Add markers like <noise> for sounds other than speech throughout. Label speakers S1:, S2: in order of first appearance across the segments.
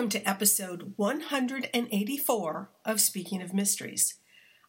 S1: welcome to episode 184 of Speaking of Mysteries.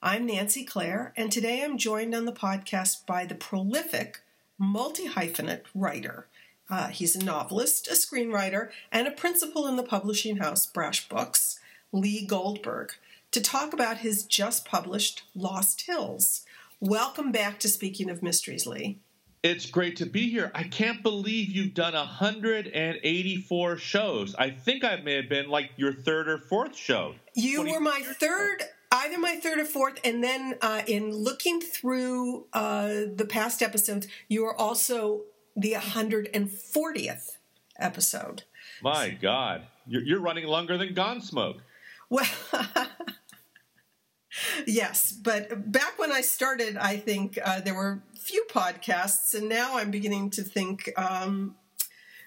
S1: I'm Nancy Clare, and today I'm joined on the podcast by the prolific, multi hyphenate writer. Uh, he's a novelist, a screenwriter, and a principal in the publishing house Brash Books, Lee Goldberg, to talk about his just published Lost Hills. Welcome back to Speaking of Mysteries, Lee.
S2: It's great to be here. I can't believe you've done 184 shows. I think I may have been like your third or fourth show.
S1: You were my third, either my third or fourth, and then uh, in looking through uh, the past episodes, you are also the 140th episode.
S2: My God, you're, you're running longer than Gunsmoke.
S1: Well, <laughs> yes, but back when I started, I think uh, there were few podcasts, and now I'm beginning to think um,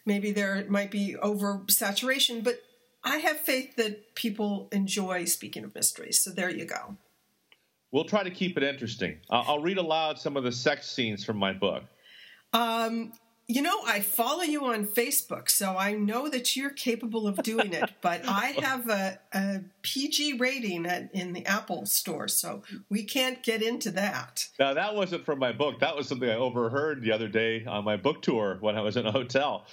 S1: maybe there might be oversaturation. But I have faith that people enjoy speaking of mysteries. So there you go.
S2: We'll try to keep it interesting. I'll read aloud some of the sex scenes from my book.
S1: Um, you know, I follow you on Facebook, so I know that you're capable of doing it. <laughs> But I have a, a PG rating at, in the Apple store, so we can't get into that.
S2: Now, that wasn't from my book. That was something I overheard the other day on my book tour when I was in a hotel.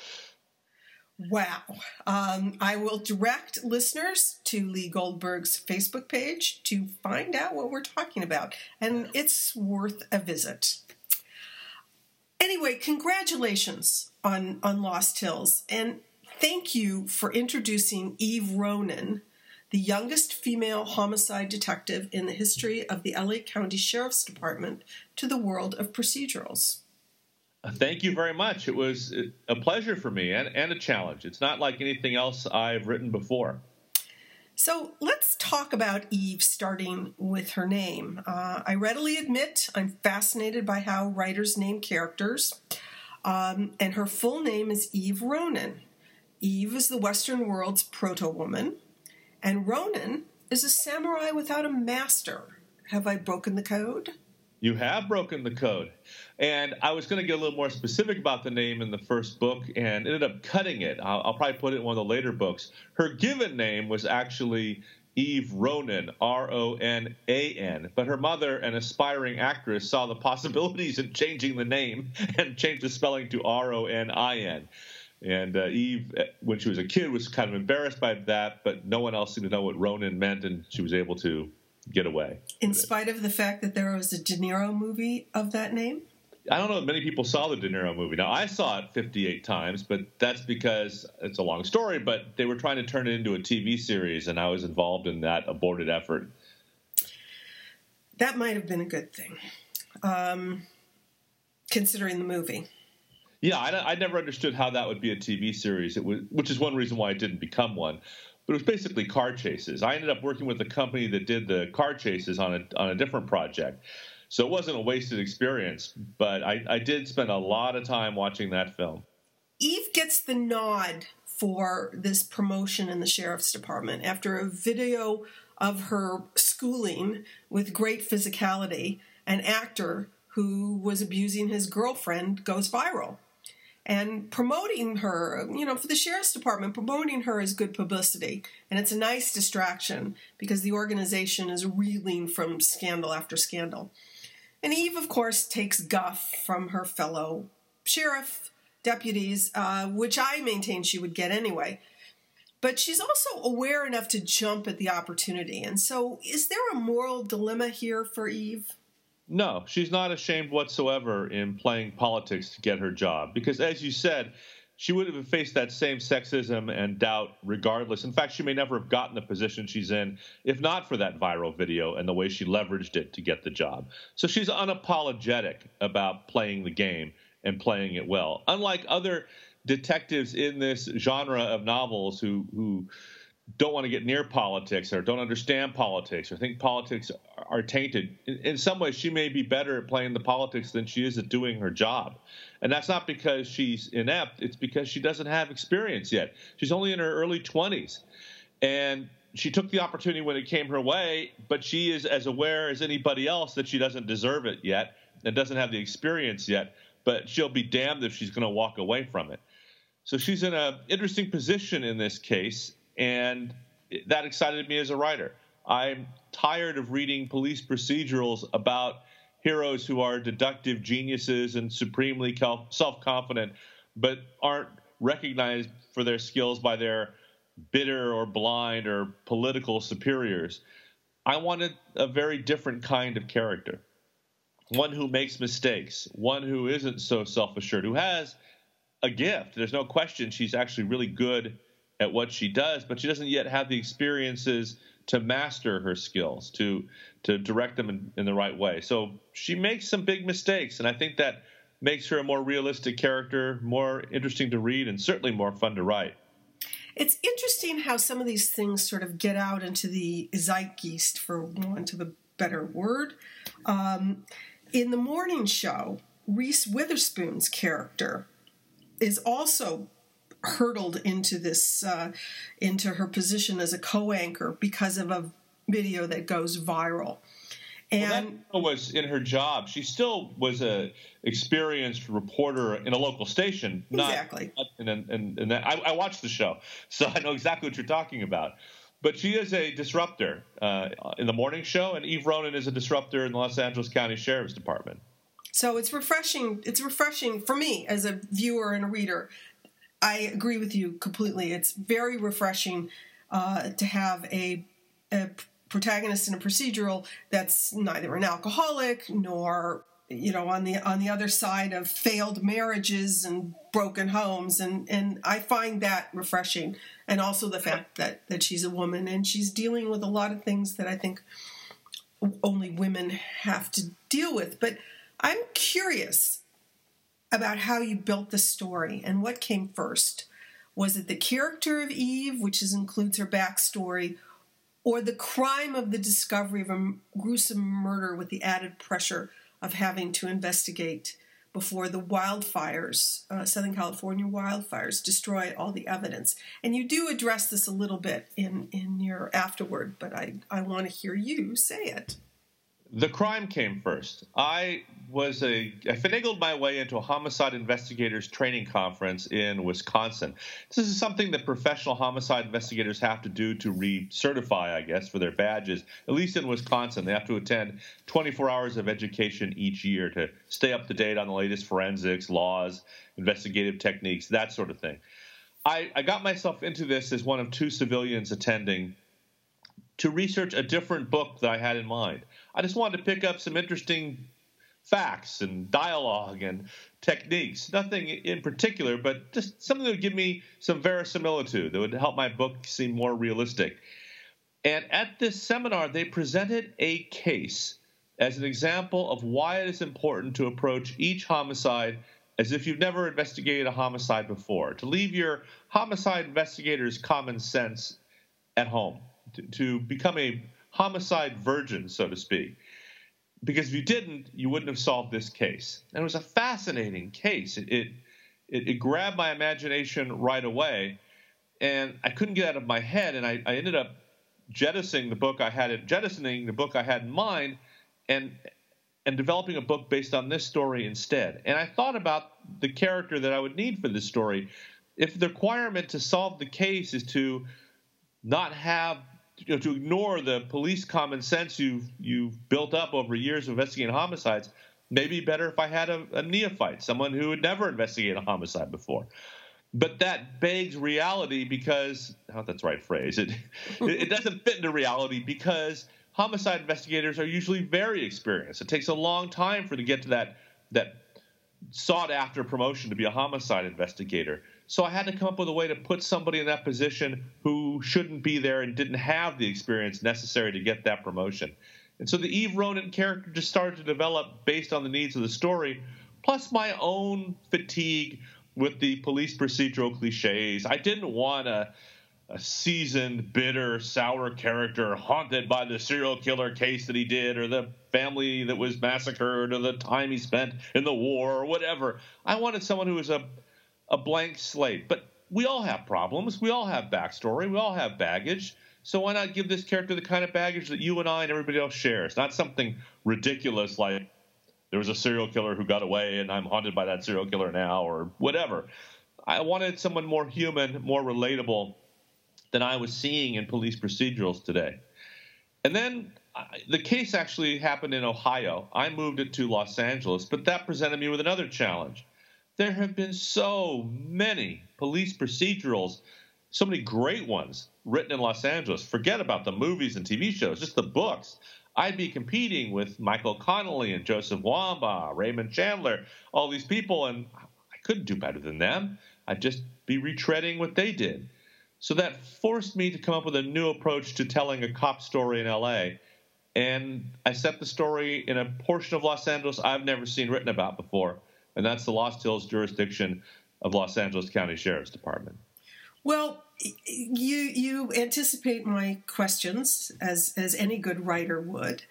S1: Wow. Um, I will direct listeners to Lee Goldberg's Facebook page to find out what we're talking about, and it's worth a visit. Anyway, congratulations on, on Lost Hills, and thank you for introducing Eve Ronin, the youngest female homicide detective in the history of the LA County Sheriff's Department, to the world of procedurals.
S2: Thank you very much. It was a pleasure for me and, and a challenge. It's not like anything else I've written before.
S1: So let's talk about Eve, starting with her name. Uh, I readily admit I'm fascinated by how writers name characters, um, and her full name is Eve Ronin. Eve is the Western world's proto woman, and Ronin is a samurai without a master. Have I broken the code?
S2: You have broken the code. And I was going to get a little more specific about the name in the first book and ended up cutting it. I'll, I'll, probably put it in one of the later books. Her given name was actually Eve Ronan, R O N A N. But her mother, an aspiring actress, saw the <laughs> possibilities in changing the name and changed the spelling to R O N I N. And uh, Eve, uh, when she was a kid, was kind of embarrassed by that, but no one else seemed to know what Ronin meant, and she was able to get away.
S1: In spite of the fact that there was a De Niro movie of that name?
S2: I don't know if many people saw the De Niro movie. Now, I saw it 58 times, but that's because it's a long story, but they were trying to turn it into a TV series, and I was involved in that aborted effort.
S1: That might have been a good thing, um, considering the movie.
S2: Yeah, I, I, never understood how that would be a TV series, It was, which is one reason why it didn't become one but it was basically car chases. I ended up working with a company that did the car chases on a on a different project, so it wasn't a wasted experience. But I, I did spend a lot of time watching that film.
S1: Eve gets the nod for this promotion in the sheriff's department after a video of her schooling with great physicality. An actor who was abusing his girlfriend goes viral and promoting her, you know, for the sheriff's department, promoting her is good publicity. And it's a nice distraction because the organization is reeling from scandal after scandal. And Eve, of course, takes guff from her fellow sheriff deputies, uh, which I maintain she would get anyway. But she's also aware enough to jump at the opportunity. And so, is there a moral dilemma here for Eve?
S2: No, she's not ashamed whatsoever in playing politics to get her job. Because, as you said, she would have faced that same sexism and doubt regardless. In fact, she may never have gotten the position she's in if not for that viral video and the way she leveraged it to get the job. So she's unapologetic about playing the game and playing it well. Unlike other detectives in this genre of novels who who don't want to get near politics or don't understand politics or think politics are tainted. In, in, some ways, she may be better at playing the politics than she is at doing her job. And that's not because she's inept, it's because she doesn't have experience yet. She's only in her early 20s. And she took the opportunity when it came her way, but she is as aware as anybody else that she doesn't deserve it yet and doesn't have the experience yet. But she'll be damned if she's going to walk away from it. So she's in an interesting position in this case and that excited me as a writer. I'm tired of reading police procedurals about heroes who are deductive geniuses and supremely self confident, but aren't recognized for their skills by their bitter or blind or political superiors. I wanted a very different kind of character. One who makes mistakes, one who isn't so self assured, who has a gift. There's no question she's actually really good at what she does, but she doesn't yet have the experiences to master her skills, to to direct them in, in the right way. So she makes some big mistakes, and I think that makes her a more realistic character, more interesting to read, and certainly more fun to write.
S1: It's interesting how some of these things sort of get out into the zeitgeist, for want of a better word. Um, in the morning show, Reese Witherspoon's character is also hurtled into this uh, into her position as a co-anchor because of a video that goes viral.
S2: And well, that was in her job. She still was a experienced reporter in a local station.
S1: Exactly.
S2: Not, and, and, and I, I, watched the show, <laughs> so I know exactly what you're talking about. But she is a disruptor uh, in the morning show, and Eve Ronin is a disruptor in the Los Angeles County Sheriff's Department.
S1: So it's refreshing. It's refreshing for me as a viewer and a reader. I agree with you completely. It's very refreshing uh, to have a, a protagonist in a procedural that's neither an alcoholic nor you know on the on the other side of failed marriages and broken homes. And and I find that refreshing. And also the fact that that she's a woman and she's dealing with a lot of things that I think only women have to deal with. But I'm curious about how you built the story and what came first was it the character of Eve which is, includes her backstory or the crime of the discovery of a gruesome murder with the added pressure of having to investigate before the wildfires, uh, Southern California wildfires, destroy all the evidence. And you do address this a little bit in, in your afterword, but I, I want to hear you say it.
S2: The crime came first. I was a I finagled my way into a homicide investigators training conference in Wisconsin. This is something that professional homicide investigators have to do to recertify, I guess, for their badges. At least in Wisconsin, they have to attend 24 hours of education each year to stay up to date on the latest forensics, laws, investigative techniques, that sort of thing. I, I got myself into this as one of two civilians attending to research a different book that I had in mind. I just wanted to pick up some interesting facts and dialogue and techniques. Nothing in particular, but just something that would give me some verisimilitude that would help my book seem more realistic. And at this seminar, they presented a case as an example of why it is important to approach each homicide as if you've never investigated a homicide before, to leave your homicide investigator's common sense at home, to, to become a homicide virgin, so to speak. Because if you didn't, you wouldn't have solved this case. And it was a fascinating case. It, it, it, it grabbed my imagination right away, and I couldn't get out of my head. And I, I ended up jettisoning the book I had jettisoning the book I had in mind, and and developing a book based on this story instead. And I thought about the character that I would need for this story. If the requirement to solve the case is to not have you know, to ignore the police common sense you've you've built up over years of investigating homicides, maybe better if I had a, a neophyte, someone who had never investigated a homicide before. But that begs reality because oh, that's the right phrase. <laughs> It it doesn't fit into reality because homicide investigators are usually very experienced. It takes a long time for to get to that that sought after promotion to be a homicide investigator. So I had to come up with a way to put somebody in that position who shouldn't be there and didn't have the experience necessary to get that promotion. And so the Eve Ronin character just started to develop based on the needs of the story, plus my own fatigue with the police procedural cliches. I didn't want a, a seasoned, bitter, sour character haunted by the serial killer case that he did, or the family that was massacred, or the time he spent in the war, or whatever. I wanted someone who was a a blank slate. But we all have problems. We all have backstory. We all have baggage. So why not give this character the kind of baggage that you and I and everybody else shares? Not something ridiculous like there was a serial killer who got away and I'm haunted by that serial killer now or whatever. I wanted someone more human, more relatable. than I was seeing in police procedurals today. And then uh, the case actually happened in Ohio. I moved it to Los Angeles, but that presented me with another challenge. There have been so many police procedurals, so many great ones written in Los Angeles. Forget about the movies and TV shows, just the books. I'd be competing with Michael Connelly and Joseph Wambaugh, Raymond Chandler, all these people, and I couldn't do better than them. I'd just be retreading what they did. So that forced me to come up with a new approach to telling a cop story in LA. And I set the story in a portion of Los Angeles I've never seen written about before, and that's the Lost Hills jurisdiction of Los Angeles County Sheriff's Department.
S1: Well, you you anticipate my questions as as any good writer would.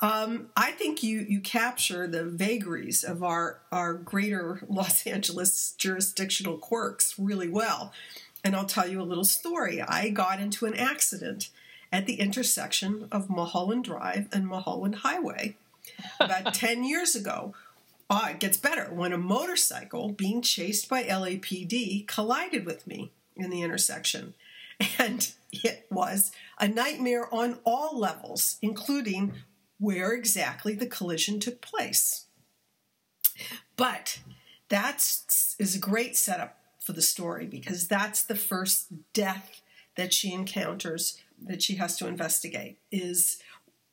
S1: Um, I think you you capture the vagaries of our our greater <laughs> Los Angeles jurisdictional quirks really well. And I'll tell you a little story. I got into an accident at the intersection of Mulholland Drive and Mulholland Highway about <laughs> 10 years ago. Ah, it gets better when a motorcycle being chased by LAPD collided with me in the intersection. <laughs> And it was a nightmare on all levels, including where exactly the collision took place. But that is a great setup for the story because that's the first death that she encounters that she has to investigate is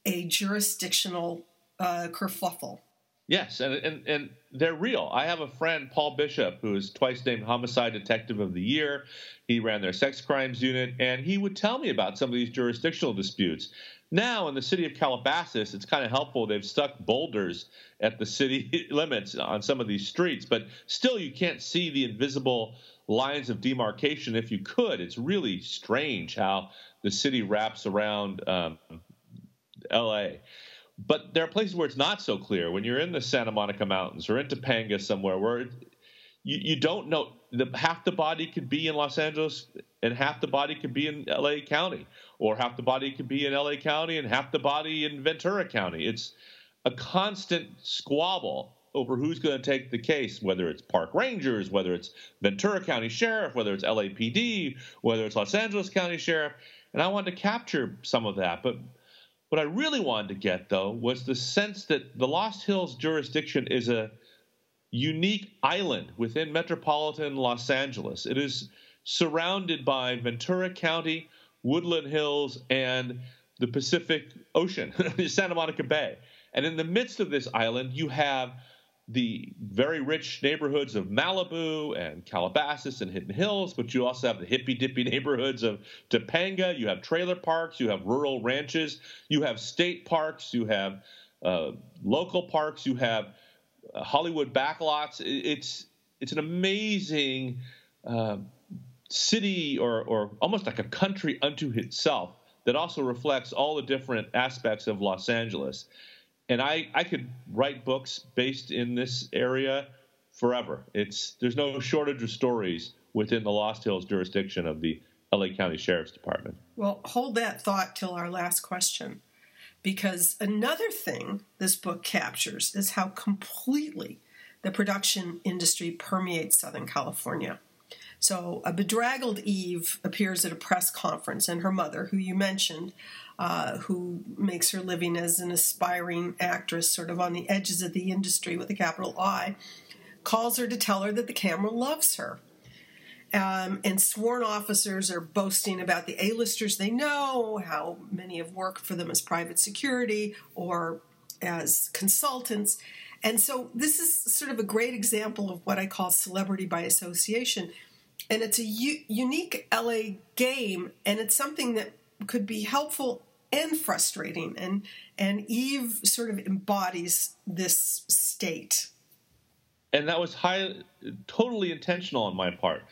S1: a jurisdictional uh, kerfuffle.
S2: Yes, and, and and they're real. I have a friend, Paul Bishop, who is twice named Homicide Detective of the Year. He ran their sex crimes unit, and he would tell me about some of these jurisdictional disputes. Now, in the city of Calabasas, it's kind of helpful. They've stuck boulders at the city <laughs> limits on some of these streets, but still, you can't see the invisible lines of demarcation if you could. It's really strange how the city wraps around um, L.A. But there are places where it's not so clear. When you're in the Santa Monica Mountains or in Topanga somewhere, where you, you don't know the, half the body could be in Los Angeles and half the body could be in LA County, or half the body could be in LA County and half the body in Ventura County. It's a constant squabble over who's going to take the case, whether it's park rangers, whether it's Ventura County Sheriff, whether it's LAPD, whether it's Los Angeles County Sheriff. And I wanted to capture some of that. But what I really wanted to get, though, was the sense that the Lost Hills jurisdiction is a unique island within metropolitan Los Angeles. It is surrounded by Ventura County, Woodland Hills, and the Pacific Ocean, <laughs> Santa Monica Bay. And in the midst of this island, you have the very rich neighborhoods of Malibu and Calabasas and Hidden Hills, but you also have the hippy dippy <laughs> neighborhoods of Topanga. You have trailer parks, you have rural ranches, you have state parks, you have uh, local parks, you have uh, Hollywood backlots. It's it's an amazing uh, city or or almost like a country unto itself that also reflects all the different aspects of Los Angeles and I I could write books based in this area forever. It's there's no shortage of stories within the Lost Hills jurisdiction of the LA County Sheriff's Department.
S1: Well, hold that thought till our last question. Because another thing this book captures is how completely the production industry permeates Southern California. So, a bedraggled Eve appears at a press conference, and her mother, who you mentioned, uh, who makes her living as an aspiring actress, sort of on the edges of the industry with a capital I, calls her to tell her that the camera loves her. Um, and sworn officers are boasting about the A-listers they know, how many have worked for them as private security or as consultants. And so this is sort of a great example of what I call celebrity by association. And it's a u- unique LA game, and it's something that could be helpful and frustrating and and Eve sort of embodies this state.
S2: And that was high totally intentional on my part.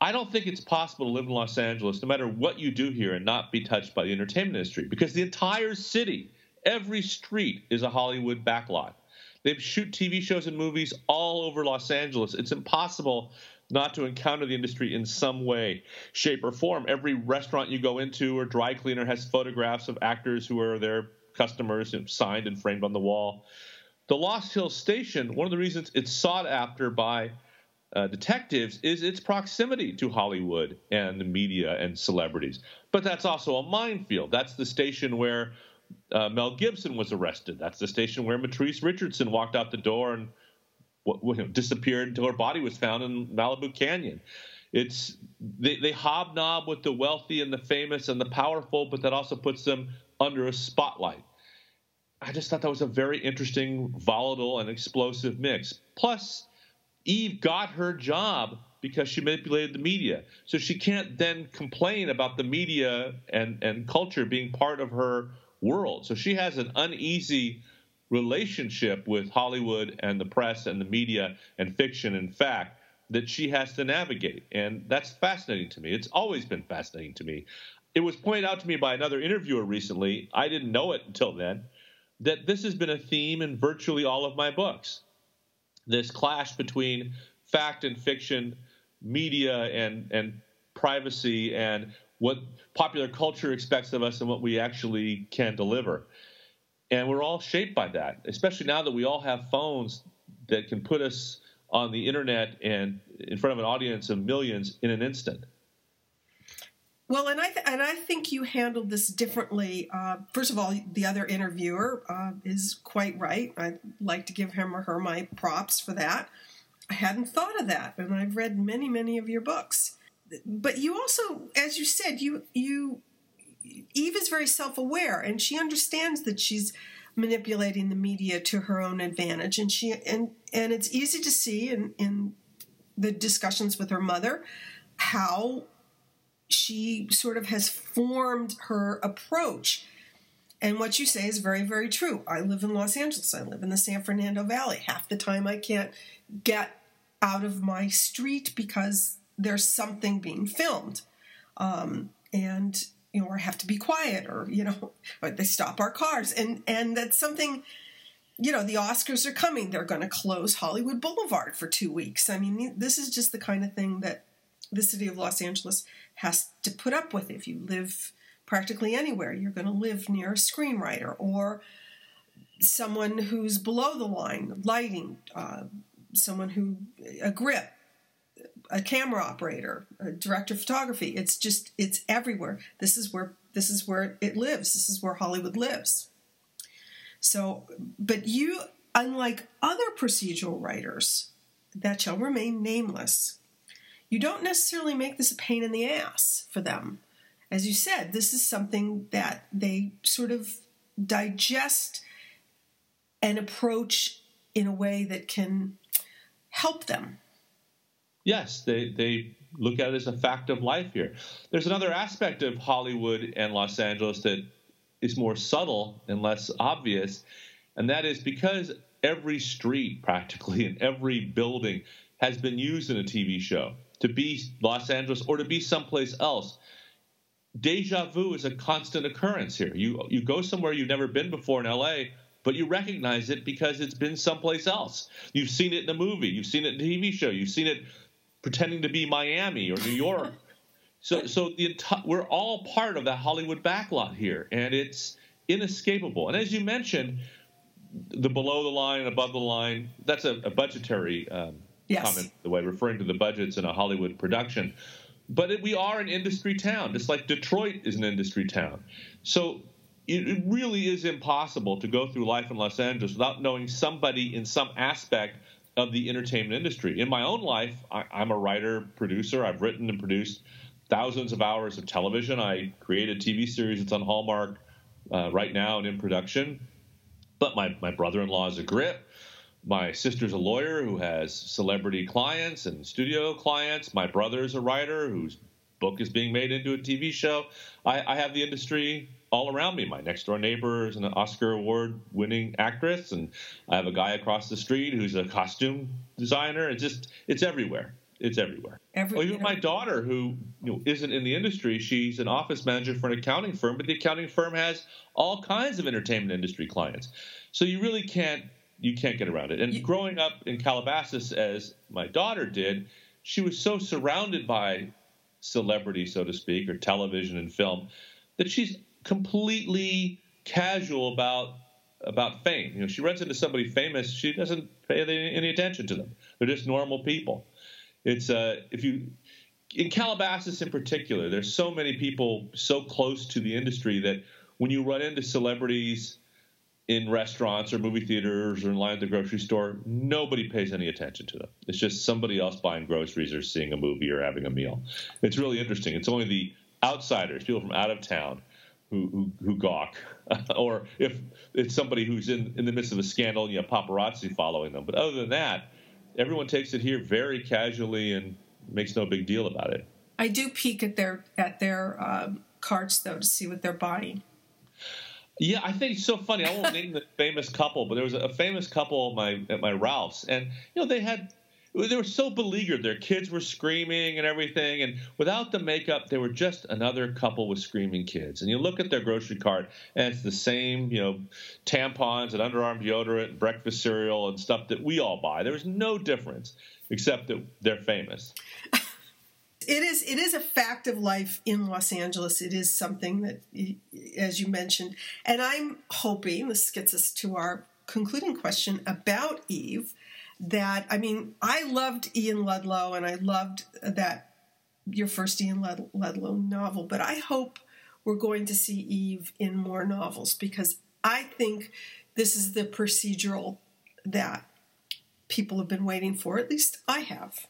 S2: I don't think it's possible to live in Los Angeles no matter what you do here and not be touched by the entertainment industry because the entire city every street is a Hollywood backlot. They shoot TV shows and movies all over Los Angeles. It's impossible not to encounter the industry in some way, shape, or form. Every restaurant you go into or dry cleaner has photographs of actors who are their customers signed and framed on the wall. The Lost Hills Station, one of the reasons it's sought after by uh, detectives is its proximity to Hollywood and the media and celebrities. But that's also a minefield. That's the station where uh, Mel Gibson was arrested. That's the station where Mitrice Richardson walked out the door and w- w- disappeared until her body was found in Malibu Canyon. It's they, they hobnob with the wealthy and the famous and the powerful, but that also puts them under a spotlight. I just thought that was a very interesting, volatile, and explosive mix. Plus, Eve got her job because she manipulated the media. So she can't then complain about the media and, and culture being part of her world. So she has an uneasy relationship with Hollywood and the press and the media and fiction and fact that she has to navigate. And that's fascinating to me. It's always been fascinating to me. It was pointed out to me by another interviewer recently. I didn't know it until then that this has been a theme in virtually all of my books. This clash between fact and fiction, media and and privacy and what popular culture expects of us and what we actually can deliver. And we're all shaped by that, especially now that we all have phones that can put us on the internet and in front of an audience of millions in an instant.
S1: Well, and I th- and I think you handled this differently. Uh, first of all, the other interviewer uh, is quite right. I'd like to give him or her my props for that. I hadn't thought of that, and I've read many, many of your books. But you also, as you said, you you Eve is very self-aware, and she understands that she's manipulating the media to her own advantage, and she and and it's easy to see in in the discussions with her mother how she sort of has formed her approach. And what you say is very, very true. I live in Los Angeles. I live in the San Fernando Valley. Half the time I can't get out of my street because there's something being filmed. Um, and you know, or have to be quiet, or you know, <laughs> or they stop our cars, and and that's something. You know, the Oscars are coming. They're going to close Hollywood Boulevard for two weeks. I mean, this is just the kind of thing that the city of Los Angeles has to put up with. If you live practically anywhere, you're going to live near a screenwriter or someone who's below the line, lighting, uh, someone who a grip, a camera operator, a director of photography. It's just it's everywhere. This is where this is where it lives. This is where Hollywood lives. So, but you, unlike other procedural writers that shall remain nameless, you don't necessarily make this a pain in the ass for them. As you said, this is something that they sort of digest and approach in a way that can help them.
S2: Yes, they, they look at it as a fact of life here. There's another aspect of Hollywood and Los Angeles that is more subtle and less obvious, and that is because every street practically and every building has been used in a TV show to be Los Angeles or to be someplace else. Deja vu is a constant occurrence here. You you go somewhere you've never been before in LA, but you recognize it because it's been someplace else. You've seen it in a movie, you've seen it in a TV show, you've seen it pretending to be Miami or New York. <laughs> so so the enti- we're all part of that Hollywood backlot here, and it's inescapable. And as you mentioned, the below the line and above the line, that's a, a budgetary um, yes. comment, the way referring to the budgets in a Hollywood production. But it, we are an industry town, just like Detroit is an industry town. So it, it really is impossible to go through life in Los Angeles without knowing somebody in some aspect of the entertainment industry. In my own life, I, am a writer, producer. I've written and produced thousands of hours of television. I created a TV series that's on Hallmark uh, right now and in production. But my, my brother in law is a grip. My sister's a lawyer who has celebrity clients and studio clients. My brother is a writer whose book is being made into a TV show. I, I have the industry all around me. My next door neighbor is an Oscar award winning actress, and I have a guy across the street who's a costume designer. It's just it's everywhere. It's everywhere. Every, oh, even my daughter, who you know, isn't in the industry, she's an office manager for an accounting firm, but the accounting firm has all kinds of entertainment industry clients. So you really can't you can't get around it. And you, growing up in Calabasas, as my daughter did, she was so surrounded by celebrity, so to speak, or television and film, that she's completely casual about about fame. You know, she runs into somebody famous, she doesn't pay any, any attention to them. They're just normal people. It's uh, if you in Calabasas in particular, there's so many people so close to the industry that when you run into celebrities in restaurants or movie theaters or in line at the grocery store, nobody pays any attention to them. It's just somebody else buying groceries or seeing a movie or having a meal. It's really interesting. It's only the outsiders, people from out of town, who who, who gawk, <laughs> or if it's somebody who's in in the midst of a scandal and you have paparazzi following them. But other than that, everyone takes it here very casually and makes no big deal about it.
S1: I do peek at their at their um, carts though to see what they're buying.
S2: Yeah, I think it's so funny. I won't <laughs> name the famous couple, but there was a famous couple at my at my Ralph's, and you know they had they were so beleaguered. Their kids were screaming and everything, and without the makeup, they were just another couple with screaming kids. And you look at their grocery cart, and it's the same, you know, tampons and underarm deodorant, and breakfast cereal, and stuff that we all buy. There was no difference, except that they're famous. <laughs>
S1: It is it is a fact of life in Los Angeles. It is something that, as you mentioned, and I'm hoping this gets us to our concluding question about Eve. That I mean, I loved Ian Ludlow, and I loved that your first Ian Ludlow novel. But I hope we're going to see Eve in more novels because I think this is the procedural that people have been waiting for. At least I have.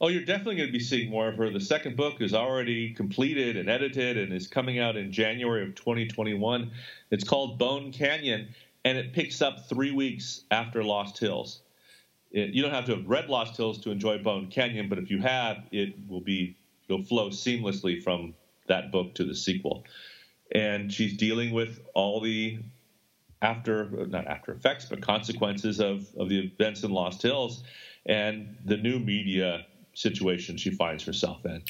S2: Oh, you're definitely going to be seeing more of her. The second book is already completed and edited and is coming out in January of 2021. It's called Bone Canyon, and it picks up three weeks after Lost Hills. It, you don't have to have read Lost Hills to enjoy Bone Canyon, but if you have, it will be it'll flow seamlessly from that book to the sequel. And she's dealing with all the after not after effects, but consequences of of the events in Lost Hills and the new media situation she finds herself in.
S1: And,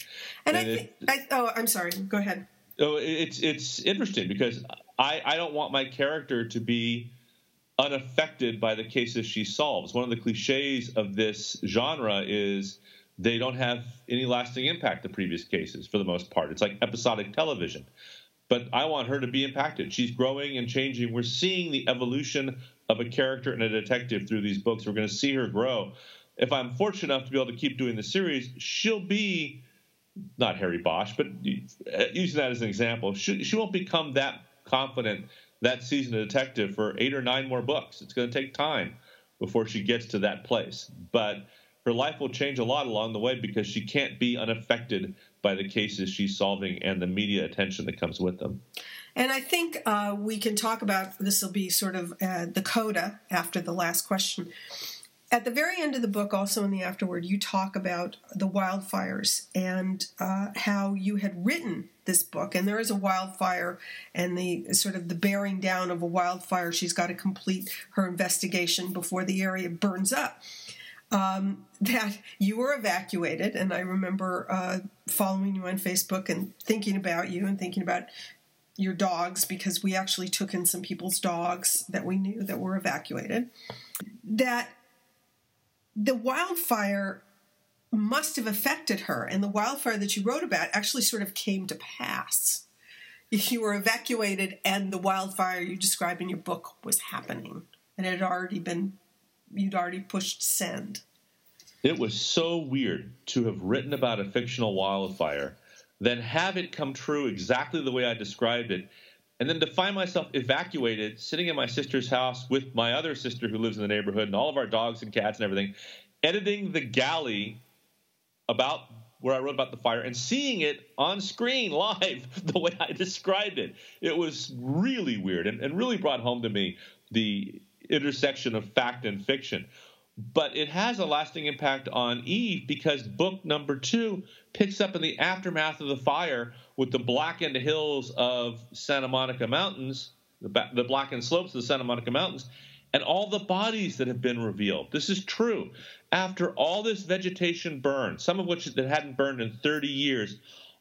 S1: and I, think, it, I, oh, I'm sorry. Go ahead.
S2: Oh, it's it's interesting because I I don't want my character to be unaffected by the cases she solves. One of the cliches of this genre is they don't have any lasting impact the previous cases for the most part. It's like episodic television. But I want her to be impacted. She's growing and changing. We're seeing the evolution of a character and a detective through these books. We're going to see her grow if I'm fortunate enough to be able to keep doing the series, she'll be not Harry Bosch, but using that as an example, she, she won't become that confident, that seasoned detective for eight or nine more books. It's going to take time before she gets to that place. But her life will change a lot along the way because she can't be unaffected by the cases she's solving and the media attention that comes with them.
S1: And I think uh, we can talk about this will be sort of uh, the coda after the last question at the very end of the book, also in the afterword, you talk about the wildfires and uh, how you had written this book. And there is a wildfire and the sort of the bearing down of a wildfire. She's got to complete her investigation before the area burns up. Um, that you were evacuated, and I remember uh, following you on Facebook and thinking about you and thinking about your dogs because we actually took in some people's dogs that we knew that were evacuated. That the wildfire must have affected her, and the wildfire that you wrote about actually sort of came to pass. You were evacuated, and the wildfire you describe in your book was happening, and it had already been, you'd already pushed send.
S2: It was so weird to have written about a fictional wildfire, then have it come true exactly the way I described it, and then to find myself evacuated, sitting in my sister's house with my other sister who lives in the neighborhood and all of our dogs and cats and everything, editing the galley about where I wrote about the fire and seeing it on screen <laughs> live the way I described it. It was really weird and, and really brought home to me the intersection of fact and fiction but it has a lasting impact on Eve because book number two picks up in the aftermath of the fire with the blackened hills of Santa Monica Mountains, the, the blackened slopes of the Santa Monica Mountains, and all the bodies that have been revealed. This is true. After all this vegetation burned, some of which that hadn't burned in 30 years,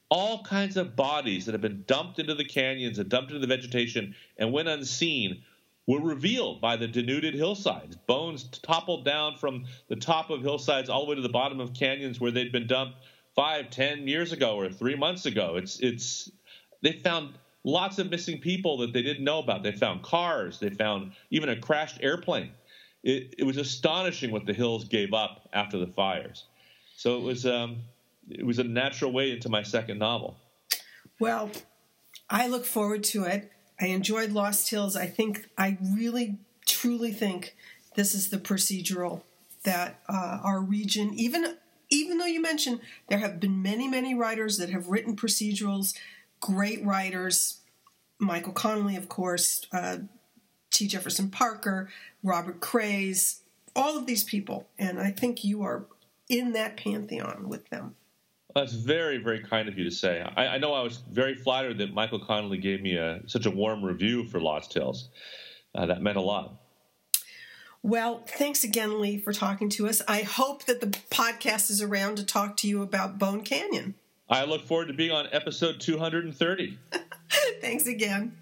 S2: all kinds of bodies that have been dumped into the canyons and dumped into the vegetation and went unseen were revealed by the denuded hillsides. Bones toppled down from the top of hillsides all the way to the bottom of canyons where they'd been dumped five, ten years ago or three months ago. It's it's they found lots of missing people that they didn't know about. They found cars. They found even a crashed airplane. It, it was astonishing what the hills gave up after the fires. So it was um, it was a natural way into my second novel.
S1: Well, I look forward to it. I enjoyed Lost Hills. I think I really truly think this is the procedural that uh, our region, even even though you mentioned there have been many many writers that have written procedurals, great writers, Michael Connelly, of course, uh, T. Jefferson Parker, Robert Crais, all of these people, and I think you are in that pantheon with them.
S2: That's very, very kind of you to say. I, I know I was very flattered that Michael Connelly gave me a, such a warm review for Lost Hills. Uh, that meant a lot.
S1: Well, thanks again, Lee, for talking to us. I hope that the podcast is around to talk to you about Bone Canyon.
S2: I look forward to being on episode 230. <laughs>
S1: thanks again.